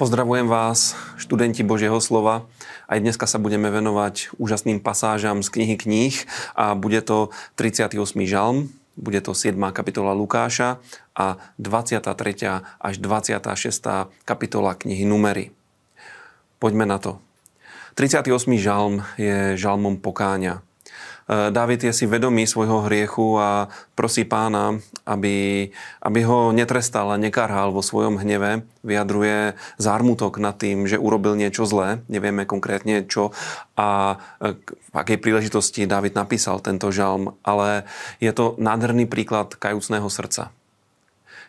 Pozdravujem vás, študenti Božieho slova. Aj dneska sa budeme venovať úžasným pasážam z knihy kníh a bude to 38. žalm, bude to 7. kapitola Lukáša a 23. až 26. kapitola knihy Numery. Poďme na to. 38. žalm je žalmom pokáňa. Eh, Dávid je si vedomý svojho hriechu a prosí pána, aby, aby ho netrestal a nekarhal vo svojom hneve. Vyjadruje zármutok nad tým, že urobil niečo zlé, nevieme konkrétne čo a eh, v akej príležitosti Dávid napísal tento žalm, ale je to nádherný príklad kajúcného srdca.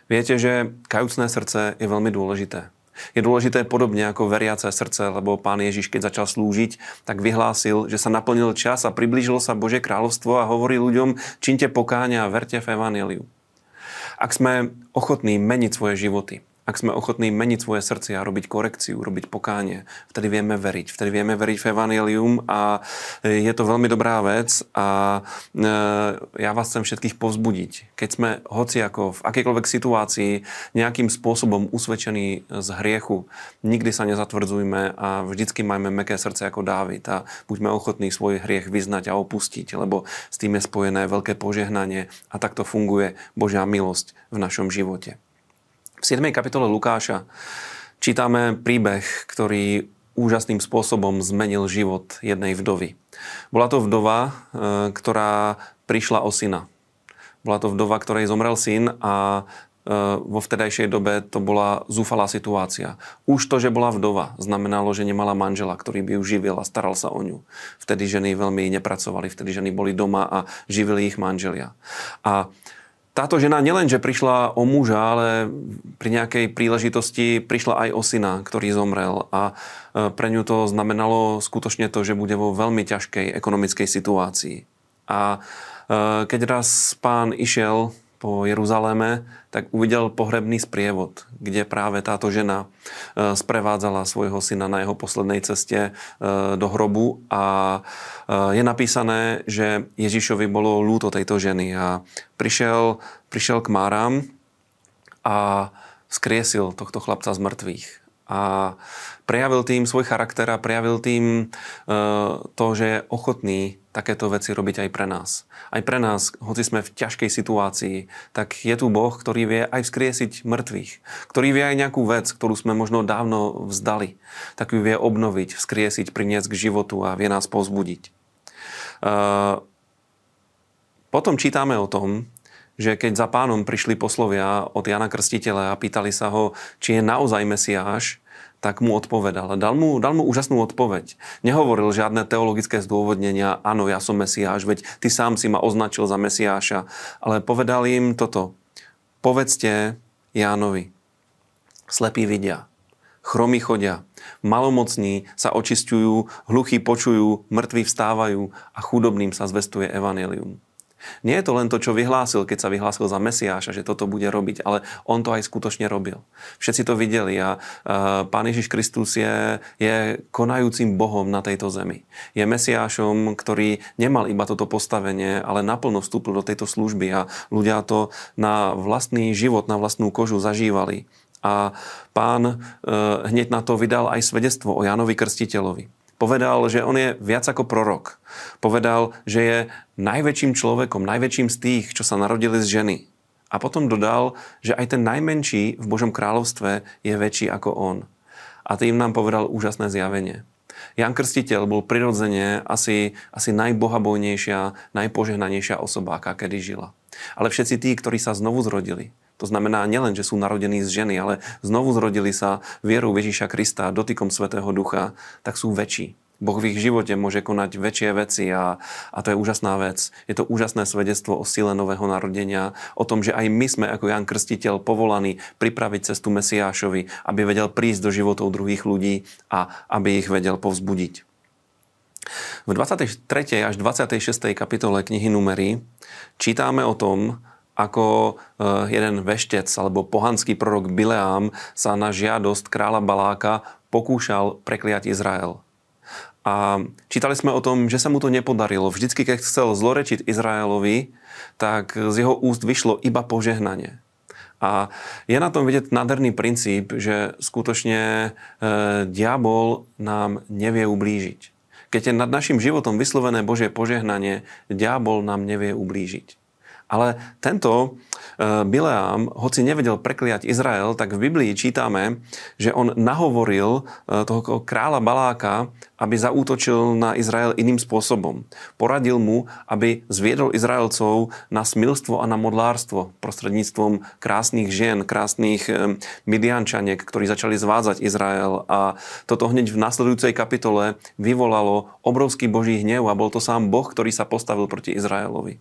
Viete, že kajúcné srdce je veľmi dôležité. Je dôležité podobne ako veriace srdce, lebo pán Ježiš, keď začal slúžiť, tak vyhlásil, že sa naplnil čas a priblížilo sa Božie kráľovstvo a hovorí ľuďom, činte pokáňa a verte v Evangeliu. Ak sme ochotní meniť svoje životy, ak sme ochotní meniť svoje srdcia, robiť korekciu, robiť pokánie, vtedy vieme veriť. Vtedy vieme veriť v Evangelium a je to veľmi dobrá vec a e, ja vás chcem všetkých povzbudiť. Keď sme hoci ako v akejkoľvek situácii nejakým spôsobom usvedčení z hriechu, nikdy sa nezatvrdzujme a vždycky majme meké srdce ako Dávid a buďme ochotní svoj hriech vyznať a opustiť, lebo s tým je spojené veľké požehnanie a takto funguje Božia milosť v našom živote. V 7. kapitole Lukáša čítame príbeh, ktorý úžasným spôsobom zmenil život jednej vdovy. Bola to vdova, e, ktorá prišla o syna. Bola to vdova, ktorej zomrel syn a e, vo vtedajšej dobe to bola zúfalá situácia. Už to, že bola vdova, znamenalo, že nemala manžela, ktorý by ju živil a staral sa o ňu. Vtedy ženy veľmi nepracovali, vtedy ženy boli doma a živili ich manželia. A táto žena nielenže prišla o muža, ale pri nejakej príležitosti prišla aj o syna, ktorý zomrel. A e, pre ňu to znamenalo skutočne to, že bude vo veľmi ťažkej ekonomickej situácii. A e, keď raz pán išiel po Jeruzaléme, tak uvidel pohrebný sprievod, kde práve táto žena e, sprevádzala svojho syna na jeho poslednej ceste e, do hrobu a e, je napísané, že Ježišovi bolo lúto tejto ženy a prišiel, prišiel k Máram a skriesil tohto chlapca z mŕtvych. A prejavil tým svoj charakter a prejavil tým to, že je ochotný takéto veci robiť aj pre nás. Aj pre nás, hoci sme v ťažkej situácii, tak je tu Boh, ktorý vie aj vzkriesiť mŕtvych. Ktorý vie aj nejakú vec, ktorú sme možno dávno vzdali. Tak ju vie obnoviť, vzkriesiť, priniesť k životu a vie nás povzbudiť. Potom čítame o tom, že keď za pánom prišli poslovia od Jana Krstiteľa a pýtali sa ho, či je naozaj Mesiáš, tak mu odpovedal. Dal mu, dal mu úžasnú odpoveď. Nehovoril žiadne teologické zdôvodnenia, áno, ja som Mesiáš, veď ty sám si ma označil za Mesiáša, ale povedal im toto. Povedzte Jánovi, slepí vidia, chromy chodia, malomocní sa očistujú, hluchí počujú, mŕtvi vstávajú a chudobným sa zvestuje evanelium. Nie je to len to, čo vyhlásil, keď sa vyhlásil za Mesiáša, že toto bude robiť, ale on to aj skutočne robil. Všetci to videli a Pán Ježiš Kristus je, je konajúcim Bohom na tejto zemi. Je Mesiášom, ktorý nemal iba toto postavenie, ale naplno vstúpil do tejto služby a ľudia to na vlastný život, na vlastnú kožu zažívali. A pán e, hneď na to vydal aj svedectvo o Jánovi Krstiteľovi. Povedal, že on je viac ako prorok. Povedal, že je najväčším človekom, najväčším z tých, čo sa narodili z ženy. A potom dodal, že aj ten najmenší v Božom kráľovstve je väčší ako on. A tým nám povedal úžasné zjavenie. Jan Krstiteľ bol prirodzene asi, asi najbohabojnejšia, najpožehnanejšia osoba, aká kedy žila. Ale všetci tí, ktorí sa znovu zrodili, to znamená nielen, že sú narodení z ženy, ale znovu zrodili sa vierou Ježíša Krista, dotykom Svetého Ducha, tak sú väčší. Boh v ich živote môže konať väčšie veci a, a to je úžasná vec. Je to úžasné svedectvo o sile nového narodenia, o tom, že aj my sme ako Jan Krstiteľ povolaní pripraviť cestu Mesiášovi, aby vedel prísť do životov druhých ľudí a aby ich vedel povzbudiť. V 23. až 26. kapitole knihy Numery čítame o tom, ako eh, jeden veštec alebo pohanský prorok Bileám sa na žiadosť kráľa Baláka pokúšal prekliať Izrael. A čítali sme o tom, že sa mu to nepodarilo. Vždycky, keď chcel zlorečiť Izraelovi, tak z jeho úst vyšlo iba požehnanie. A je na tom vidieť nádherný princíp, že skutočne e, diabol nám nevie ublížiť. Keď je nad našim životom vyslovené Božie požehnanie, diabol nám nevie ublížiť. Ale tento e, Bileám, hoci nevedel prekliať Izrael, tak v Biblii čítame, že on nahovoril e, toho kráľa Baláka, aby zaútočil na Izrael iným spôsobom. Poradil mu, aby zviedol Izraelcov na smilstvo a na modlárstvo prostredníctvom krásnych žien, krásnych e, midiančaniek, ktorí začali zvádzať Izrael. A toto hneď v nasledujúcej kapitole vyvolalo obrovský boží hnev a bol to sám Boh, ktorý sa postavil proti Izraelovi.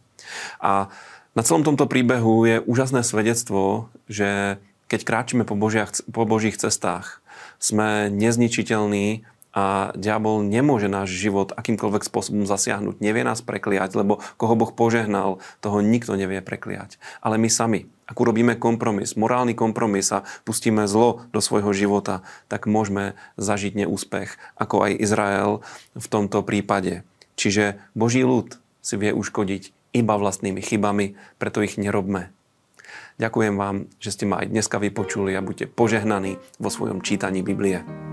A na celom tomto príbehu je úžasné svedectvo, že keď kráčime po, božiach, po Božích cestách, sme nezničiteľní a diabol nemôže náš život akýmkoľvek spôsobom zasiahnuť. Nevie nás prekliať, lebo koho Boh požehnal, toho nikto nevie prekliať. Ale my sami, ak urobíme kompromis, morálny kompromis a pustíme zlo do svojho života, tak môžeme zažiť neúspech, ako aj Izrael v tomto prípade. Čiže Boží ľud si vie uškodiť iba vlastnými chybami, preto ich nerobme. Ďakujem vám, že ste ma aj dneska vypočuli a buďte požehnaní vo svojom čítaní Biblie.